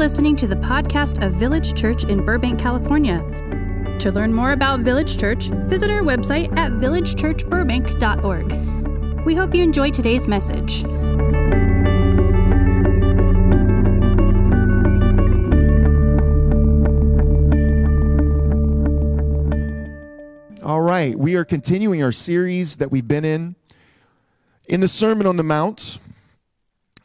listening to the podcast of Village Church in Burbank, California. To learn more about Village Church, visit our website at villagechurchburbank.org. We hope you enjoy today's message. All right, we are continuing our series that we've been in in the Sermon on the Mount.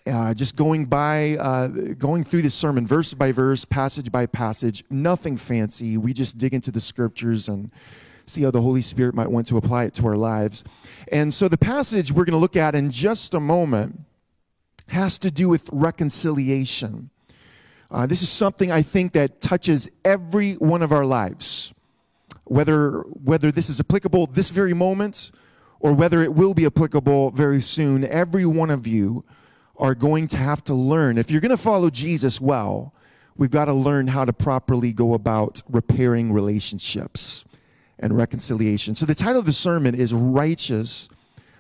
Uh, just going by, uh, going through the sermon verse by verse, passage by passage, nothing fancy. We just dig into the scriptures and see how the Holy Spirit might want to apply it to our lives. And so the passage we're going to look at in just a moment has to do with reconciliation. Uh, this is something I think that touches every one of our lives whether, whether this is applicable this very moment or whether it will be applicable very soon, every one of you are going to have to learn. If you're going to follow Jesus well, we've got to learn how to properly go about repairing relationships and reconciliation. So the title of the sermon is Righteous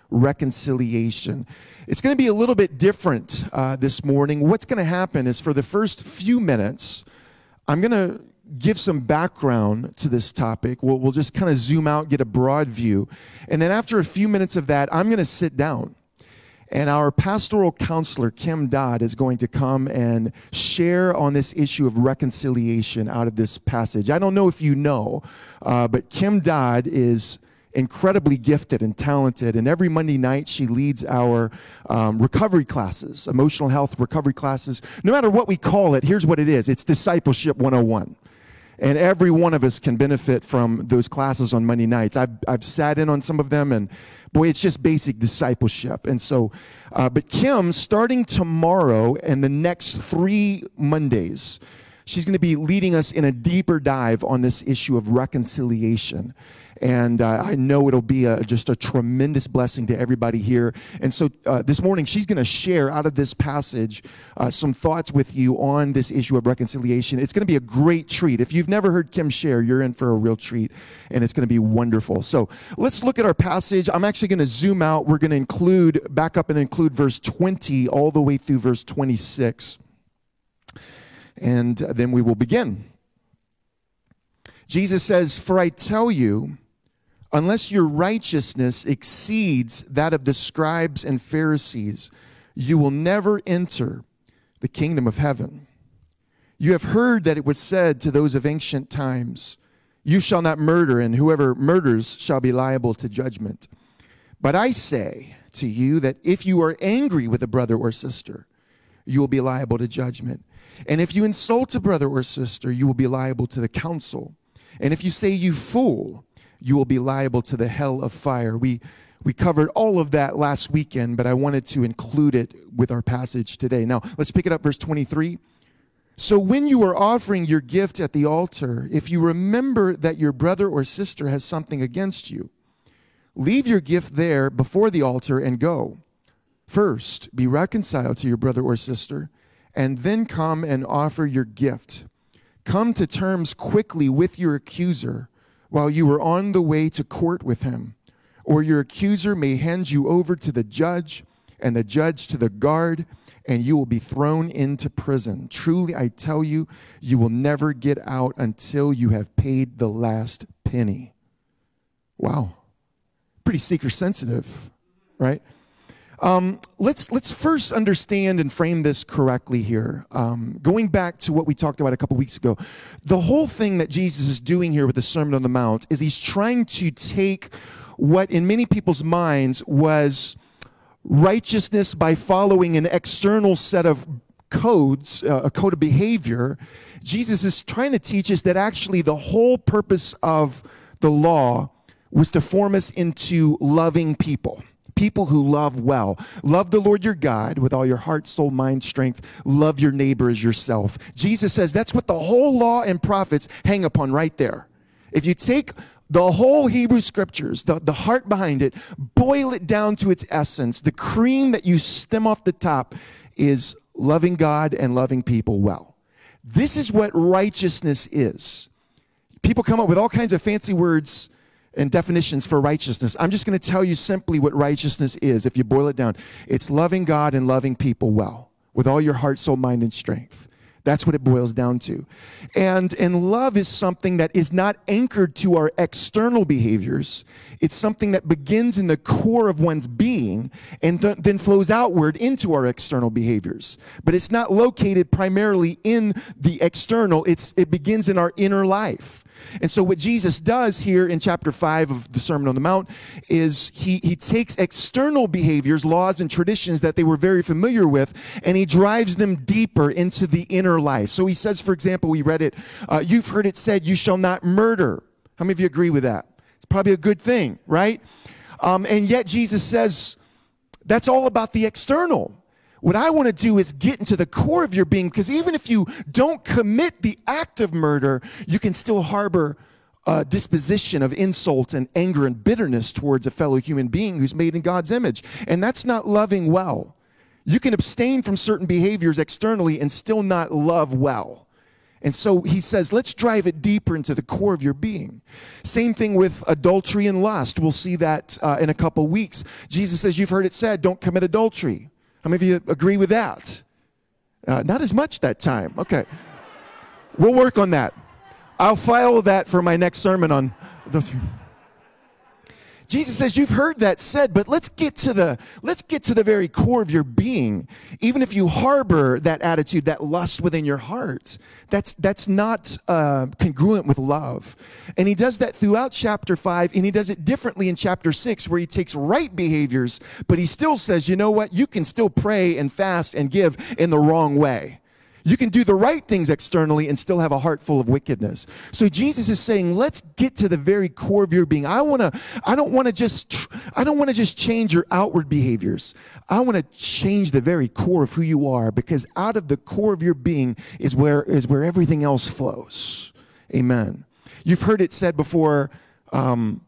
Reconciliation. It's going to be a little bit different uh, this morning. What's going to happen is for the first few minutes, I'm going to give some background to this topic. We'll, we'll just kind of zoom out, get a broad view. And then after a few minutes of that, I'm going to sit down. And our pastoral counselor, Kim Dodd, is going to come and share on this issue of reconciliation out of this passage. I don't know if you know, uh, but Kim Dodd is incredibly gifted and talented. And every Monday night, she leads our um, recovery classes, emotional health recovery classes. No matter what we call it, here's what it is it's Discipleship 101. And every one of us can benefit from those classes on Monday nights. I've, I've sat in on some of them, and boy, it's just basic discipleship. And so, uh, but Kim, starting tomorrow and the next three Mondays, she's going to be leading us in a deeper dive on this issue of reconciliation. And uh, I know it'll be a, just a tremendous blessing to everybody here. And so uh, this morning, she's going to share out of this passage uh, some thoughts with you on this issue of reconciliation. It's going to be a great treat. If you've never heard Kim share, you're in for a real treat, and it's going to be wonderful. So let's look at our passage. I'm actually going to zoom out. We're going to include, back up and include verse 20 all the way through verse 26. And then we will begin. Jesus says, For I tell you, unless your righteousness exceeds that of the scribes and Pharisees, you will never enter the kingdom of heaven. You have heard that it was said to those of ancient times, You shall not murder, and whoever murders shall be liable to judgment. But I say to you that if you are angry with a brother or sister, you will be liable to judgment. And if you insult a brother or sister, you will be liable to the council. And if you say, You fool, you will be liable to the hell of fire. We, we covered all of that last weekend, but I wanted to include it with our passage today. Now, let's pick it up, verse 23. So when you are offering your gift at the altar, if you remember that your brother or sister has something against you, leave your gift there before the altar and go. First, be reconciled to your brother or sister, and then come and offer your gift. Come to terms quickly with your accuser while you are on the way to court with him, or your accuser may hand you over to the judge, and the judge to the guard, and you will be thrown into prison. Truly, I tell you, you will never get out until you have paid the last penny. Wow. Pretty seeker sensitive, right? Um, let's let's first understand and frame this correctly here. Um, going back to what we talked about a couple weeks ago, the whole thing that Jesus is doing here with the Sermon on the Mount is he's trying to take what in many people's minds was righteousness by following an external set of codes, uh, a code of behavior. Jesus is trying to teach us that actually the whole purpose of the law was to form us into loving people people who love well. Love the Lord your God with all your heart, soul, mind, strength. Love your neighbor as yourself. Jesus says that's what the whole law and prophets hang upon right there. If you take the whole Hebrew scriptures, the, the heart behind it, boil it down to its essence, the cream that you stem off the top is loving God and loving people well. This is what righteousness is. People come up with all kinds of fancy words and definitions for righteousness. I'm just going to tell you simply what righteousness is if you boil it down. It's loving God and loving people well with all your heart, soul, mind, and strength. That's what it boils down to. And, and love is something that is not anchored to our external behaviors. It's something that begins in the core of one's being and th- then flows outward into our external behaviors. But it's not located primarily in the external, it's, it begins in our inner life. And so, what Jesus does here in chapter 5 of the Sermon on the Mount is he, he takes external behaviors, laws, and traditions that they were very familiar with, and he drives them deeper into the inner life. So, he says, for example, we read it, uh, you've heard it said, you shall not murder. How many of you agree with that? It's probably a good thing, right? Um, and yet, Jesus says, that's all about the external. What I want to do is get into the core of your being because even if you don't commit the act of murder, you can still harbor a disposition of insult and anger and bitterness towards a fellow human being who's made in God's image. And that's not loving well. You can abstain from certain behaviors externally and still not love well. And so he says, let's drive it deeper into the core of your being. Same thing with adultery and lust. We'll see that uh, in a couple weeks. Jesus says, You've heard it said, don't commit adultery. How many of you agree with that? Uh, not as much that time. Okay. We'll work on that. I'll file that for my next sermon on those. Jesus says you've heard that said, but let's get to the let's get to the very core of your being. Even if you harbor that attitude, that lust within your heart, that's that's not uh, congruent with love. And he does that throughout chapter five, and he does it differently in chapter six, where he takes right behaviors, but he still says, you know what, you can still pray and fast and give in the wrong way. You can do the right things externally and still have a heart full of wickedness. So Jesus is saying, let's get to the very core of your being. I want to I don't want to just I don't want to just change your outward behaviors. I want to change the very core of who you are because out of the core of your being is where is where everything else flows. Amen. You've heard it said before um,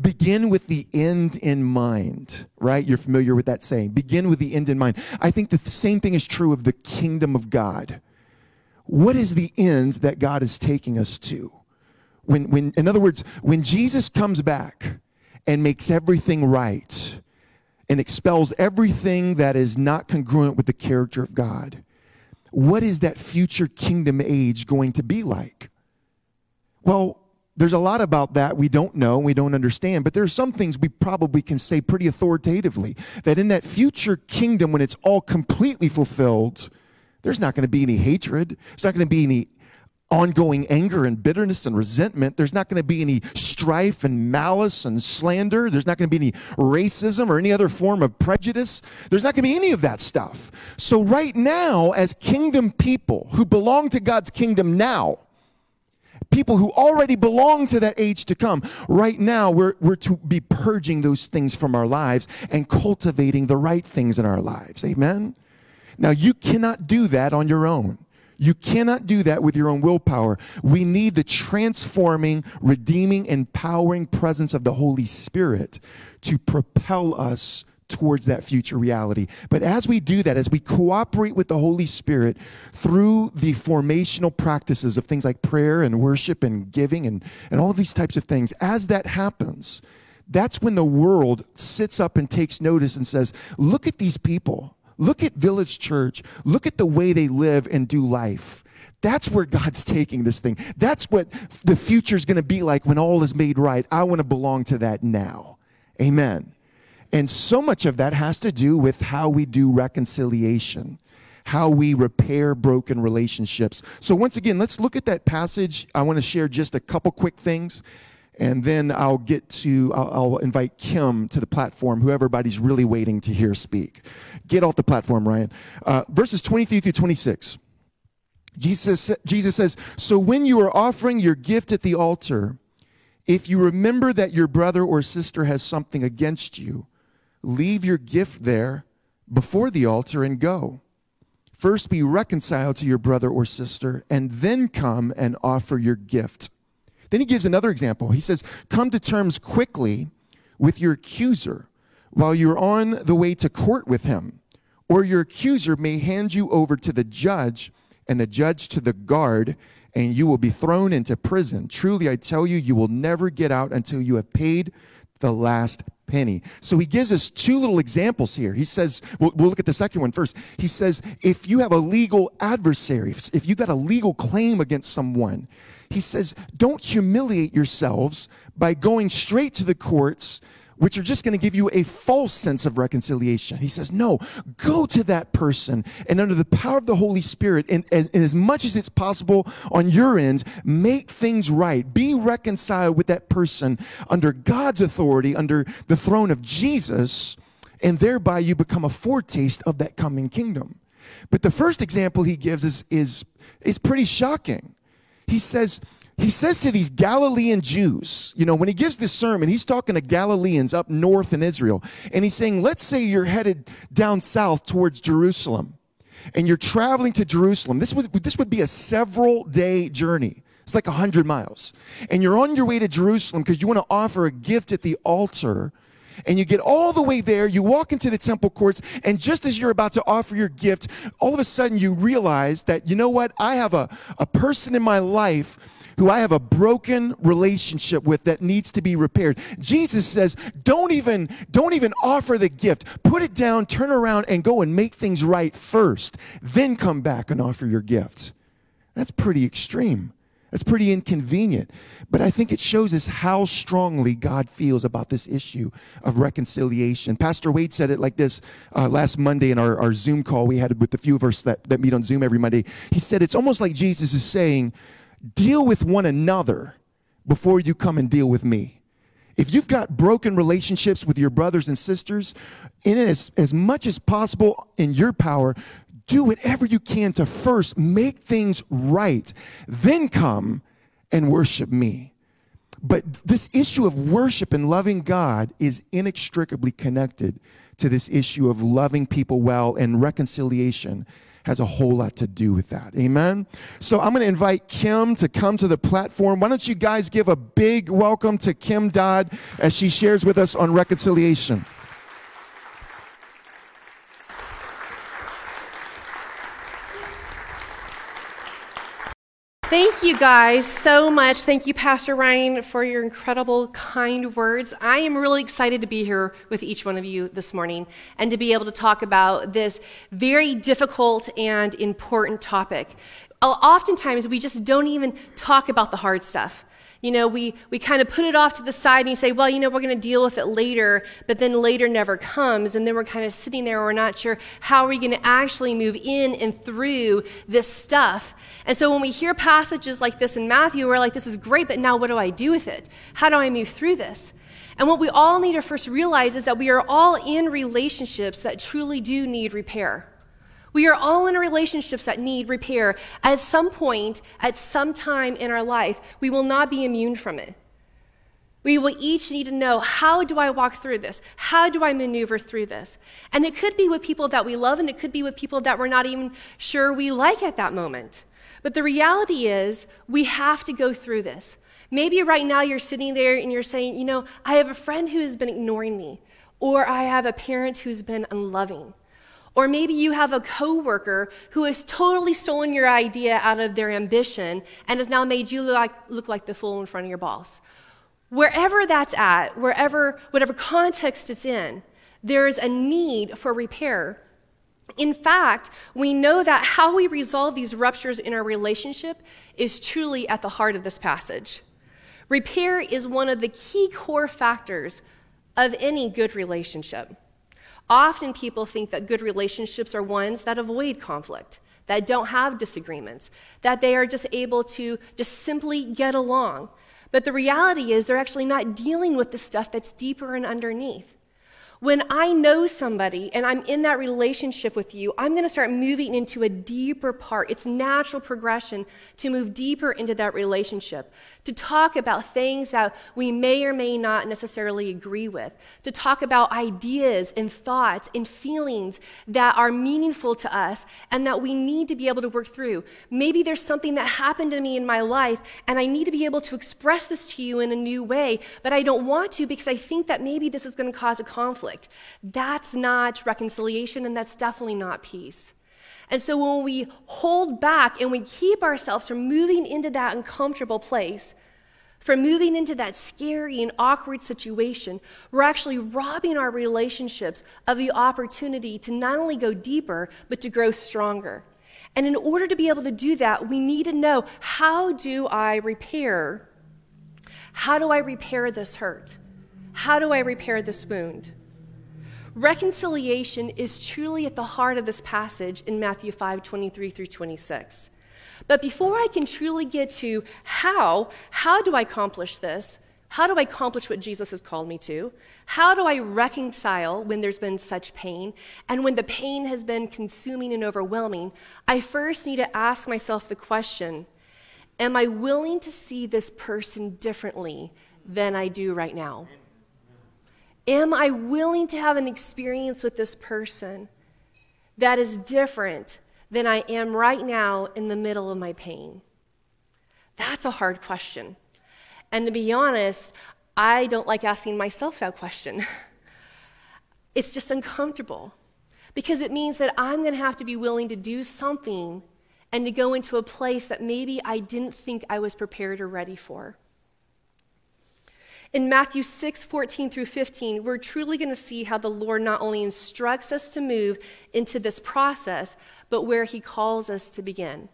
begin with the end in mind, right? You're familiar with that saying. Begin with the end in mind. I think the same thing is true of the kingdom of God. What is the end that God is taking us to? When, when, in other words, when Jesus comes back and makes everything right and expels everything that is not congruent with the character of God, what is that future kingdom age going to be like? Well, there's a lot about that we don't know, we don't understand, but there are some things we probably can say pretty authoritatively that in that future kingdom, when it's all completely fulfilled, there's not going to be any hatred. There's not going to be any ongoing anger and bitterness and resentment. There's not going to be any strife and malice and slander. There's not going to be any racism or any other form of prejudice. There's not going to be any of that stuff. So, right now, as kingdom people who belong to God's kingdom now, people who already belong to that age to come. Right now, we're, we're to be purging those things from our lives and cultivating the right things in our lives. Amen? Now, you cannot do that on your own. You cannot do that with your own willpower. We need the transforming, redeeming, empowering presence of the Holy Spirit to propel us towards that future reality. But as we do that, as we cooperate with the Holy Spirit through the formational practices of things like prayer and worship and giving and, and all these types of things, as that happens, that's when the world sits up and takes notice and says, Look at these people. Look at Village Church. Look at the way they live and do life. That's where God's taking this thing. That's what the future is going to be like when all is made right. I want to belong to that now. Amen. And so much of that has to do with how we do reconciliation, how we repair broken relationships. So, once again, let's look at that passage. I want to share just a couple quick things, and then I'll get to, I'll, I'll invite Kim to the platform, who everybody's really waiting to hear speak. Get off the platform, Ryan. Uh, verses 23 through 26. Jesus, Jesus says, So when you are offering your gift at the altar, if you remember that your brother or sister has something against you, leave your gift there before the altar and go. First be reconciled to your brother or sister, and then come and offer your gift. Then he gives another example. He says, Come to terms quickly with your accuser while you're on the way to court with him, or your accuser may hand you over to the judge, and the judge to the guard, and you will be thrown into prison. Truly, I tell you, you will never get out until you have paid the last penny. So he gives us two little examples here. He says, we'll, we'll look at the second one first. He says, if you have a legal adversary, if, you've got a legal claim against someone, he says, don't humiliate yourselves by going straight to the courts which are just going to give you a false sense of reconciliation. He says, no, go to that person and under the power of the Holy Spirit, and, and, and, as much as it's possible on your end, make things right. Be reconciled with that person under God's authority, under the throne of Jesus, and thereby you become a foretaste of that coming kingdom. But the first example he gives is, is, is pretty shocking. He says, he says to these Galilean Jews, you know, when he gives this sermon, he's talking to Galileans up north in Israel. And he's saying, let's say you're headed down south towards Jerusalem and you're traveling to Jerusalem. This, was, this would be a several day journey. It's like 100 miles. And you're on your way to Jerusalem because you want to offer a gift at the altar. And you get all the way there, you walk into the temple courts, and just as you're about to offer your gift, all of a sudden you realize that, you know what, I have a, a person in my life who I have a broken relationship with that needs to be repaired. Jesus says, don't even, don't even offer the gift. Put it down, turn around, and go and make things right first. Then come back and offer your gift. That's pretty extreme. That's pretty inconvenient. But I think it shows us how strongly God feels about this issue of reconciliation. Pastor Wade said it like this uh, last Monday in our, our Zoom call we had with a few of us that, that meet on Zoom every Monday. He said it's almost like Jesus is saying, deal with one another before you come and deal with me. If you've got broken relationships with your brothers and sisters, in as, as much as possible in your power, do whatever you can to first make things right, then come and worship me. But this issue of worship and loving God is inextricably connected to this issue of loving people well and reconciliation has a whole lot to do with that. Amen? So I'm going to invite Kim to come to the platform. Why don't you guys give a big welcome to Kim Dodd as she shares with us on reconciliation? Thank you guys so much. Thank you, Pastor Ryan, for your incredible, kind words. I am really excited to be here with each one of you this morning and to be able to talk about this very difficult and important topic. Oftentimes, we just don't even talk about the hard stuff you know, we, we kind of put it off to the side and you say, well, you know, we're going to deal with it later, but then later never comes. And then we're kind of sitting there, and we're not sure how are we going to actually move in and through this stuff. And so when we hear passages like this in Matthew, we're like, this is great, but now what do I do with it? How do I move through this? And what we all need to first realize is that we are all in relationships that truly do need repair. We are all in relationships that need repair. At some point, at some time in our life, we will not be immune from it. We will each need to know how do I walk through this? How do I maneuver through this? And it could be with people that we love, and it could be with people that we're not even sure we like at that moment. But the reality is, we have to go through this. Maybe right now you're sitting there and you're saying, you know, I have a friend who has been ignoring me, or I have a parent who's been unloving. Or maybe you have a coworker who has totally stolen your idea out of their ambition and has now made you look like, look like the fool in front of your boss. Wherever that's at, wherever, whatever context it's in, there's a need for repair. In fact, we know that how we resolve these ruptures in our relationship is truly at the heart of this passage. Repair is one of the key core factors of any good relationship. Often people think that good relationships are ones that avoid conflict, that don't have disagreements, that they are just able to just simply get along. But the reality is they're actually not dealing with the stuff that's deeper and underneath. When I know somebody and I'm in that relationship with you, I'm going to start moving into a deeper part. It's natural progression to move deeper into that relationship, to talk about things that we may or may not necessarily agree with, to talk about ideas and thoughts and feelings that are meaningful to us and that we need to be able to work through. Maybe there's something that happened to me in my life and I need to be able to express this to you in a new way, but I don't want to because I think that maybe this is going to cause a conflict conflict. That's not reconciliation, and that's definitely not peace. And so when we hold back and we keep ourselves from moving into that uncomfortable place, from moving into that scary and awkward situation, we're actually robbing our relationships of the opportunity to not only go deeper, but to grow stronger. And in order to be able to do that, we need to know how do I repair? How do I repair this hurt? How do I repair this wound? Reconciliation is truly at the heart of this passage in Matthew 5 23 through 26. But before I can truly get to how, how do I accomplish this? How do I accomplish what Jesus has called me to? How do I reconcile when there's been such pain and when the pain has been consuming and overwhelming? I first need to ask myself the question Am I willing to see this person differently than I do right now? Am I willing to have an experience with this person that is different than I am right now in the middle of my pain? That's a hard question. And to be honest, I don't like asking myself that question. it's just uncomfortable because it means that I'm going to have to be willing to do something and to go into a place that maybe I didn't think I was prepared or ready for. In Matthew 6, 14 through 15, we're truly going to see how the Lord not only instructs us to move into this process, but where he calls us to begin.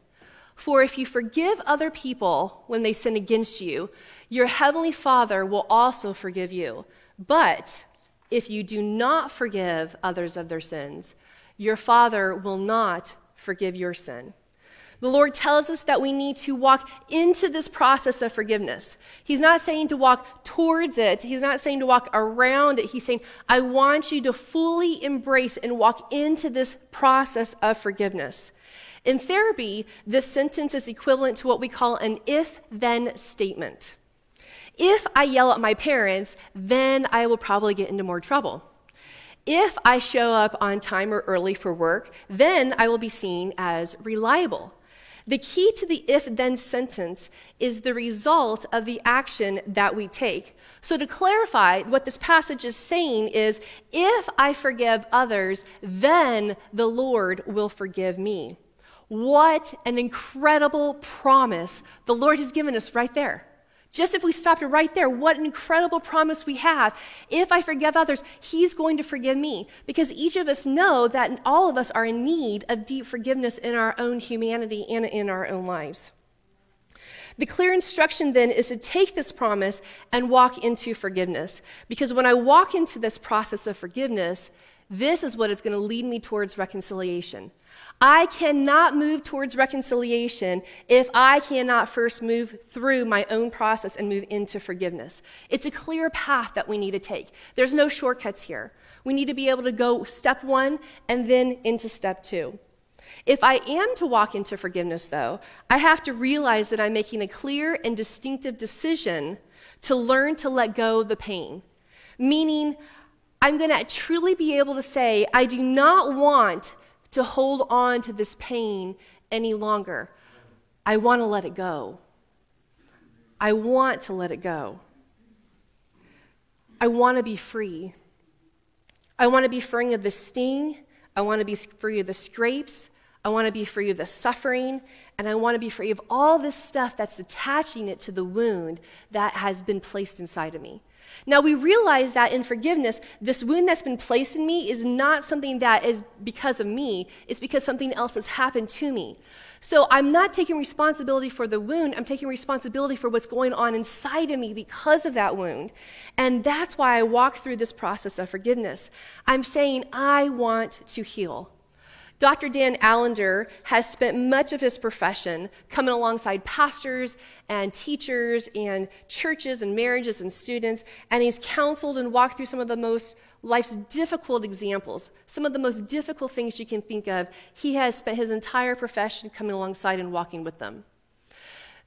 For if you forgive other people when they sin against you, your heavenly Father will also forgive you. But if you do not forgive others of their sins, your Father will not forgive your sin. The Lord tells us that we need to walk into this process of forgiveness. He's not saying to walk towards it, He's not saying to walk around it. He's saying, I want you to fully embrace and walk into this process of forgiveness. In therapy, this sentence is equivalent to what we call an if then statement. If I yell at my parents, then I will probably get into more trouble. If I show up on time or early for work, then I will be seen as reliable. The key to the if then sentence is the result of the action that we take. So, to clarify, what this passage is saying is if I forgive others, then the Lord will forgive me. What an incredible promise the Lord has given us right there. Just if we stopped right there, what an incredible promise we have. If I forgive others, He's going to forgive me. Because each of us know that all of us are in need of deep forgiveness in our own humanity and in our own lives. The clear instruction then is to take this promise and walk into forgiveness. Because when I walk into this process of forgiveness, this is what is going to lead me towards reconciliation. I cannot move towards reconciliation if I cannot first move through my own process and move into forgiveness. It's a clear path that we need to take. There's no shortcuts here. We need to be able to go step one and then into step two. If I am to walk into forgiveness, though, I have to realize that I'm making a clear and distinctive decision to learn to let go of the pain. Meaning, I'm going to truly be able to say, I do not want to hold on to this pain any longer. I want to let it go. I want to let it go. I want to be free. I want to be free of the sting. I want to be free of the scrapes. I want to be free of the suffering. And I want to be free of all this stuff that's attaching it to the wound that has been placed inside of me. Now, we realize that in forgiveness, this wound that's been placed in me is not something that is because of me, it's because something else has happened to me. So I'm not taking responsibility for the wound, I'm taking responsibility for what's going on inside of me because of that wound. And that's why I walk through this process of forgiveness. I'm saying, I want to heal. Dr. Dan Allender has spent much of his profession coming alongside pastors and teachers and churches and marriages and students, and he's counseled and walked through some of the most life's difficult examples, some of the most difficult things you can think of. He has spent his entire profession coming alongside and walking with them.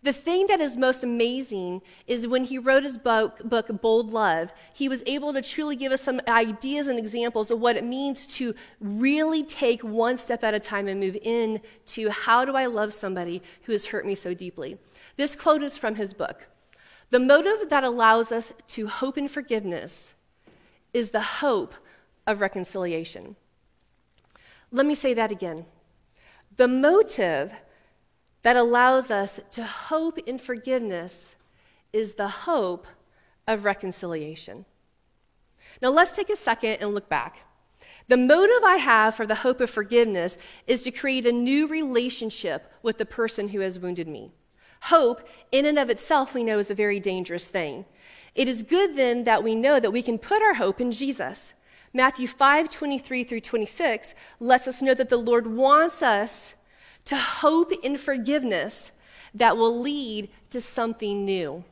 The thing that is most amazing is when he wrote his book, book, Bold Love, he was able to truly give us some ideas and examples of what it means to really take one step at a time and move in to how do I love somebody who has hurt me so deeply. This quote is from his book. The motive that allows us to hope in forgiveness is the hope of reconciliation. Let me say that again. The motive that allows us to hope in forgiveness is the hope of reconciliation. Now, let's take a second and look back. The motive I have for the hope of forgiveness is to create a new relationship with the person who has wounded me. Hope, in and of itself, we know is a very dangerous thing. It is good then that we know that we can put our hope in Jesus. Matthew 5 23 through 26 lets us know that the Lord wants us to hope in forgiveness that will lead to something new,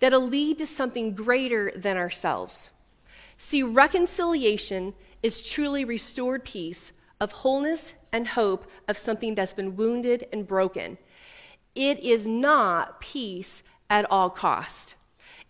that'll lead to something greater than ourselves. See, reconciliation is truly restored peace of wholeness and hope of something that's been wounded and broken. It is not peace at all cost.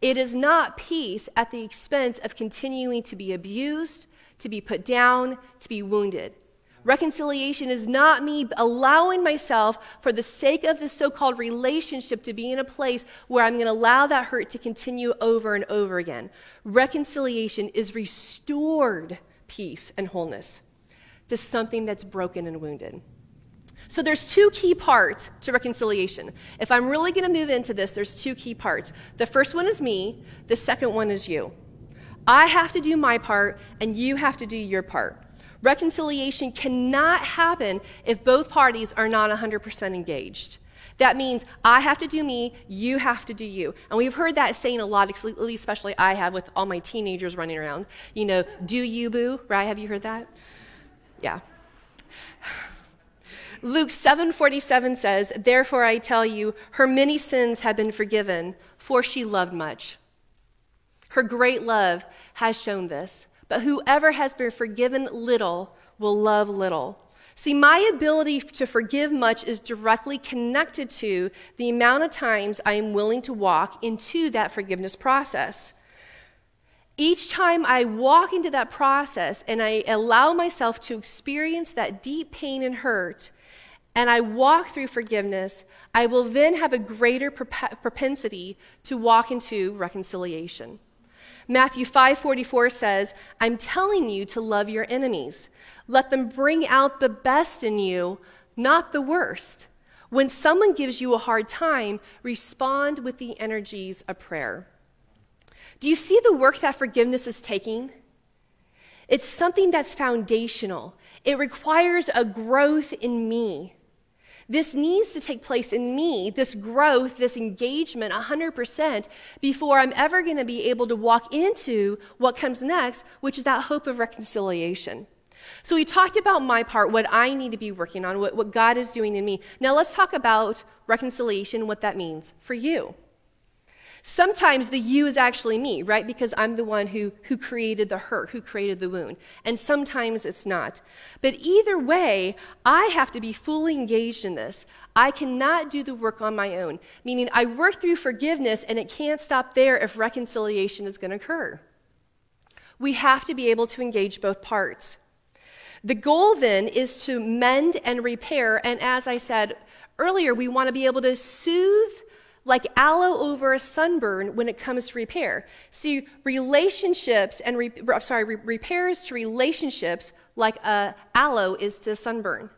It is not peace at the expense of continuing to be abused, to be put down, to be wounded. Reconciliation is not me allowing myself, for the sake of this so called relationship, to be in a place where I'm going to allow that hurt to continue over and over again. Reconciliation is restored peace and wholeness to something that's broken and wounded. So there's two key parts to reconciliation. If I'm really going to move into this, there's two key parts. The first one is me, the second one is you. I have to do my part and you have to do your part. Reconciliation cannot happen if both parties are not 100% engaged. That means I have to do me, you have to do you. And we've heard that saying a lot, especially I have with all my teenagers running around. You know, do you boo, right? Have you heard that? Yeah. Luke 7:47 says, "Therefore I tell you, her many sins have been forgiven, for she loved much." Her great love has shown this. But whoever has been forgiven little will love little. See, my ability to forgive much is directly connected to the amount of times I am willing to walk into that forgiveness process. Each time I walk into that process and I allow myself to experience that deep pain and hurt, and I walk through forgiveness, I will then have a greater propensity to walk into reconciliation. Matthew 5:44 says, "I'm telling you to love your enemies. Let them bring out the best in you, not the worst. When someone gives you a hard time, respond with the energies of prayer." Do you see the work that forgiveness is taking? It's something that's foundational. It requires a growth in me. This needs to take place in me, this growth, this engagement, 100%, before I'm ever going to be able to walk into what comes next, which is that hope of reconciliation. So we talked about my part, what I need to be working on, what, what God is doing in me. Now let's talk about reconciliation, what that means for you. Sometimes the you is actually me, right? Because I'm the one who, who created the hurt, who created the wound. And sometimes it's not. But either way, I have to be fully engaged in this. I cannot do the work on my own, meaning I work through forgiveness and it can't stop there if reconciliation is going to occur. We have to be able to engage both parts. The goal then is to mend and repair. And as I said earlier, we want to be able to soothe like aloe over a sunburn when it comes to repair. See, relationships and re- sorry, re- repairs to relationships like uh, aloe is to sunburn.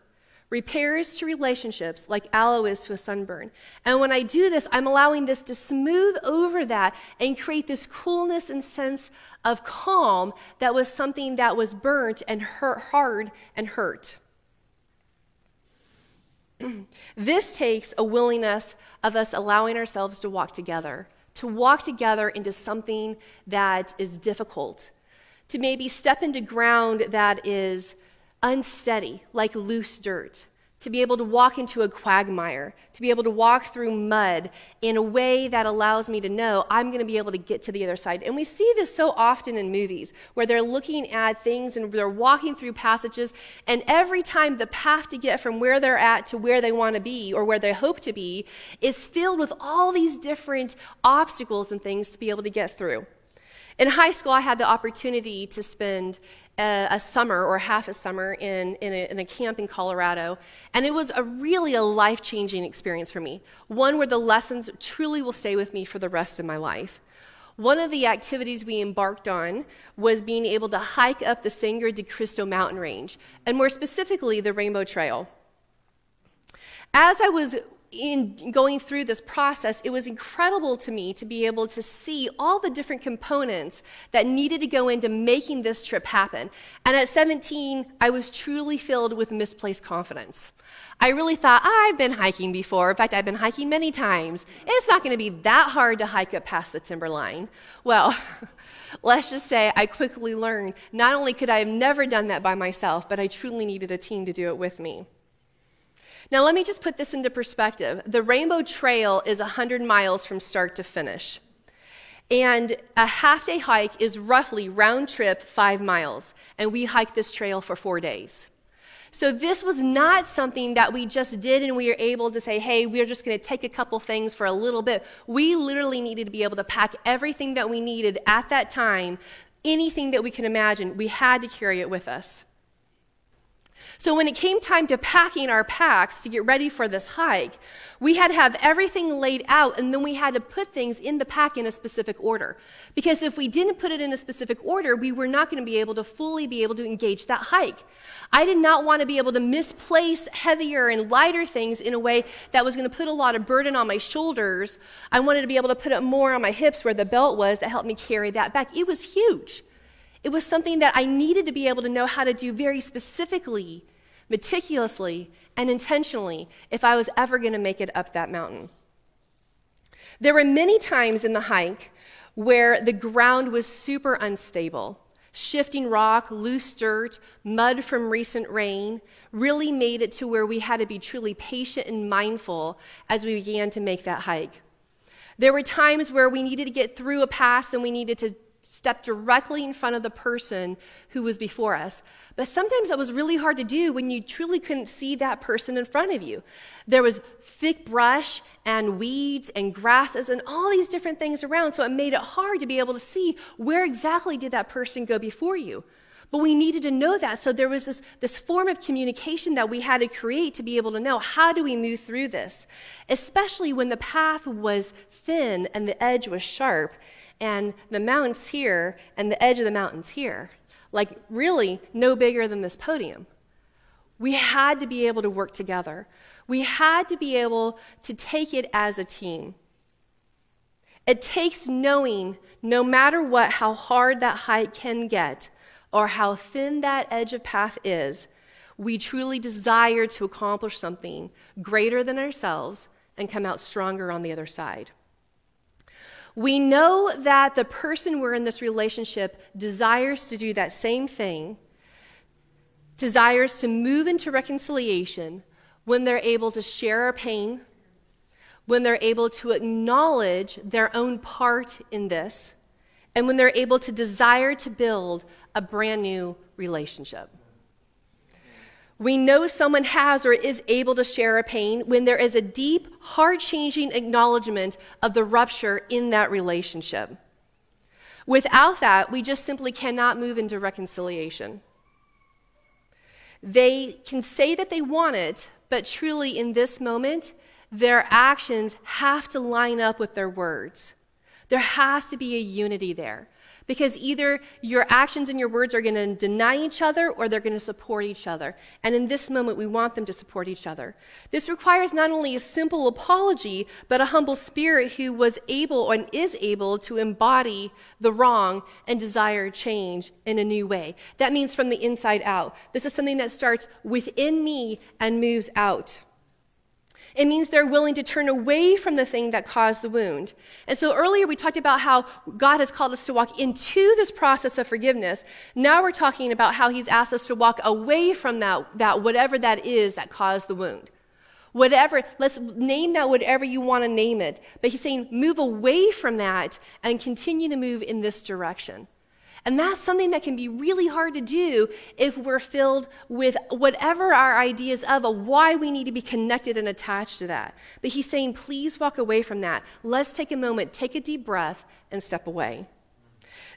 Repairs to relationships like aloe is to a sunburn. And when I do this, I'm allowing this to smooth over that and create this coolness and sense of calm that was something that was burnt and hurt, hard and hurt. this takes a willingness of us allowing ourselves to walk together, to walk together into something that is difficult, to maybe step into ground that is unsteady, like loose dirt, to be able to walk into a quagmire, to be able to walk through mud in a way that allows me to know I'm going to be able to get to the other side. And we see this so often in movies where they're looking at things and they're walking through passages, and every time the path to get from where they're at to where they want to be or where they hope to be is filled with all these different obstacles and things to be able to get through. In high school, I had the opportunity to spend a, a summer or half a summer in, in a, in, a, camp in Colorado. And it was a really a life changing experience for me, one where the lessons truly will stay with me for the rest of my life. One of the activities we embarked on was being able to hike up the Sangre de Cristo mountain range, and more specifically, the Rainbow Trail. As I was in going through this process, it was incredible to me to be able to see all the different components that needed to go into making this trip happen. And at 17, I was truly filled with misplaced confidence. I really thought, I've been hiking before. In fact, I've been hiking many times. It's not going to be that hard to hike up past the timberline. Well, let's just say I quickly learned not only could I have never done that by myself, but I truly needed a team to do it with me. Now, let me just put this into perspective. The Rainbow Trail is 100 miles from start to finish. And a half day hike is roughly round trip five miles. And we hiked this trail for four days. So this was not something that we just did and we were able to say, hey, we're just going to take a couple things for a little bit. We literally needed to be able to pack everything that we needed at that time, anything that we can imagine. We had to carry it with us. So when it came time to packing our packs to get ready for this hike, we had to have everything laid out and then we had to put things in the pack in a specific order. Because if we didn't put it in a specific order, we were not going to be able to fully be able to engage that hike. I did not want to be able to misplace heavier and lighter things in a way that was going to put a lot of burden on my shoulders. I wanted to be able to put it more on my hips where the belt was that helped me carry that back. It was huge. It was something that I needed to be able to know how to do very specifically, meticulously, and intentionally if I was ever going to make it up that mountain. There were many times in the hike where the ground was super unstable. Shifting rock, loose dirt, mud from recent rain really made it to where we had to be truly patient and mindful as we began to make that hike. There were times where we needed to get through a pass and we needed to step directly in front of the person who was before us. But sometimes that was really hard to do when you truly couldn't see that person in front of you. There was thick brush and weeds and grasses and all these different things around, so it made it hard to be able to see where exactly did that person go before you. But we needed to know that. So there was this, this form of communication that we had to create to be able to know how do we move through this, especially when the path was thin and the edge was sharp and the mountain's here, and the edge of the mountain's here. Like, really, no bigger than this podium. We had to be able to work together. We had to be able to take it as a team. It takes knowing, no matter what, how hard that hike can get or how thin that edge of path is, we truly desire to accomplish something greater than ourselves and come out stronger on the other side. We know that the person we're in this relationship desires to do that same thing, desires to move into reconciliation when they're able to share our pain, when they're able to acknowledge their own part in this, and when they're able to desire to build a brand new relationship. We know someone has or is able to share a pain when there is a deep, heart changing acknowledgement of the rupture in that relationship. Without that, we just simply cannot move into reconciliation. They can say that they want it, but truly in this moment, their actions have to line up with their words. There has to be a unity there. Because either your actions and your words are going to deny each other or they're going to support each other. And in this moment, we want them to support each other. This requires not only a simple apology, but a humble spirit who was able and is able to embody the wrong and desire change in a new way. That means from the inside out. This is something that starts within me and moves out. It means they're willing to turn away from the thing that caused the wound. And so earlier we talked about how God has called us to walk into this process of forgiveness. Now we're talking about how He's asked us to walk away from that, that whatever that is that caused the wound. Whatever, let's name that whatever you want to name it. But He's saying move away from that and continue to move in this direction. And that's something that can be really hard to do if we're filled with whatever our ideas of, of why we need to be connected and attached to that. But he's saying, please walk away from that. Let's take a moment, take a deep breath, and step away.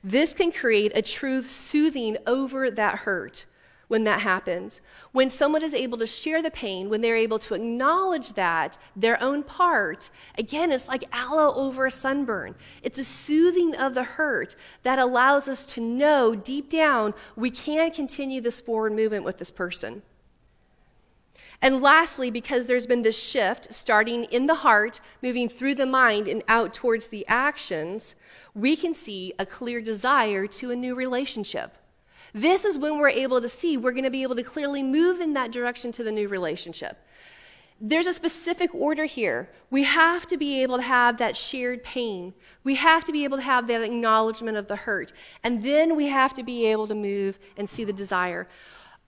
This can create a truth soothing over that hurt when that happens. When someone is able to share the pain, when they're able to acknowledge that, their own part, again, it's like aloe over a sunburn. It's a soothing of the hurt that allows us to know deep down we can continue this forward movement with this person. And lastly, because there's been this shift starting in the heart, moving through the mind, and out towards the actions, we can see a clear desire to a new relationship. This is when we're able to see we're going to be able to clearly move in that direction to the new relationship. There's a specific order here. We have to be able to have that shared pain. We have to be able to have that acknowledgement of the hurt. And then we have to be able to move and see the desire.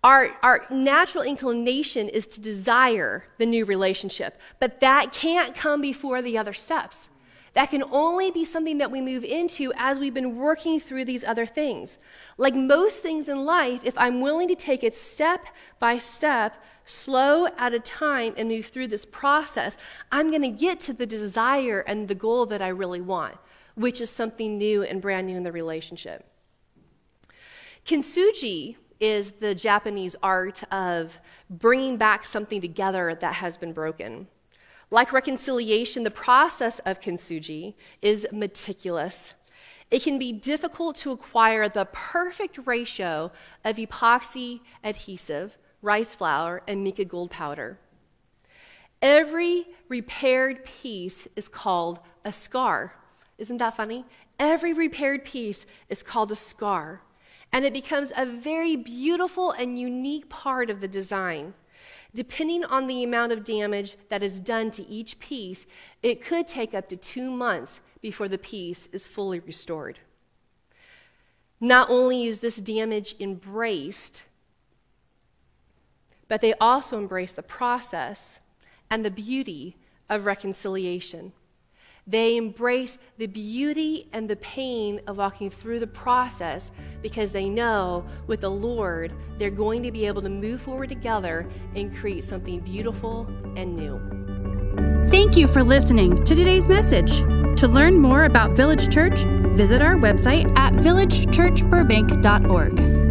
Our, our natural inclination is to desire the new relationship, but that can't come before the other steps. That can only be something that we move into as we've been working through these other things. Like most things in life, if I'm willing to take it step by step, slow at a time, and move through this process, I'm going to get to the desire and the goal that I really want, which is something new and brand new in the relationship. Kintsugi is the Japanese art of bringing back something together that has been broken. Like reconciliation, the process of kintsugi is meticulous. It can be difficult to acquire the perfect ratio of epoxy adhesive, rice flour, and mica gold powder. Every repaired piece is called a scar. Isn't that funny? Every repaired piece is called a scar. And it becomes a very beautiful and unique part of the design. Depending on the amount of damage that is done to each piece, it could take up to two months before the piece is fully restored. Not only is this damage embraced, but they also embrace the process and the beauty of reconciliation. They embrace the beauty and the pain of walking through the process because they know with the Lord, they're going to be able to move forward together and create something beautiful and new. Thank you for listening to today's message. To learn more about Village Church, visit our website at villagechurchburbank.org.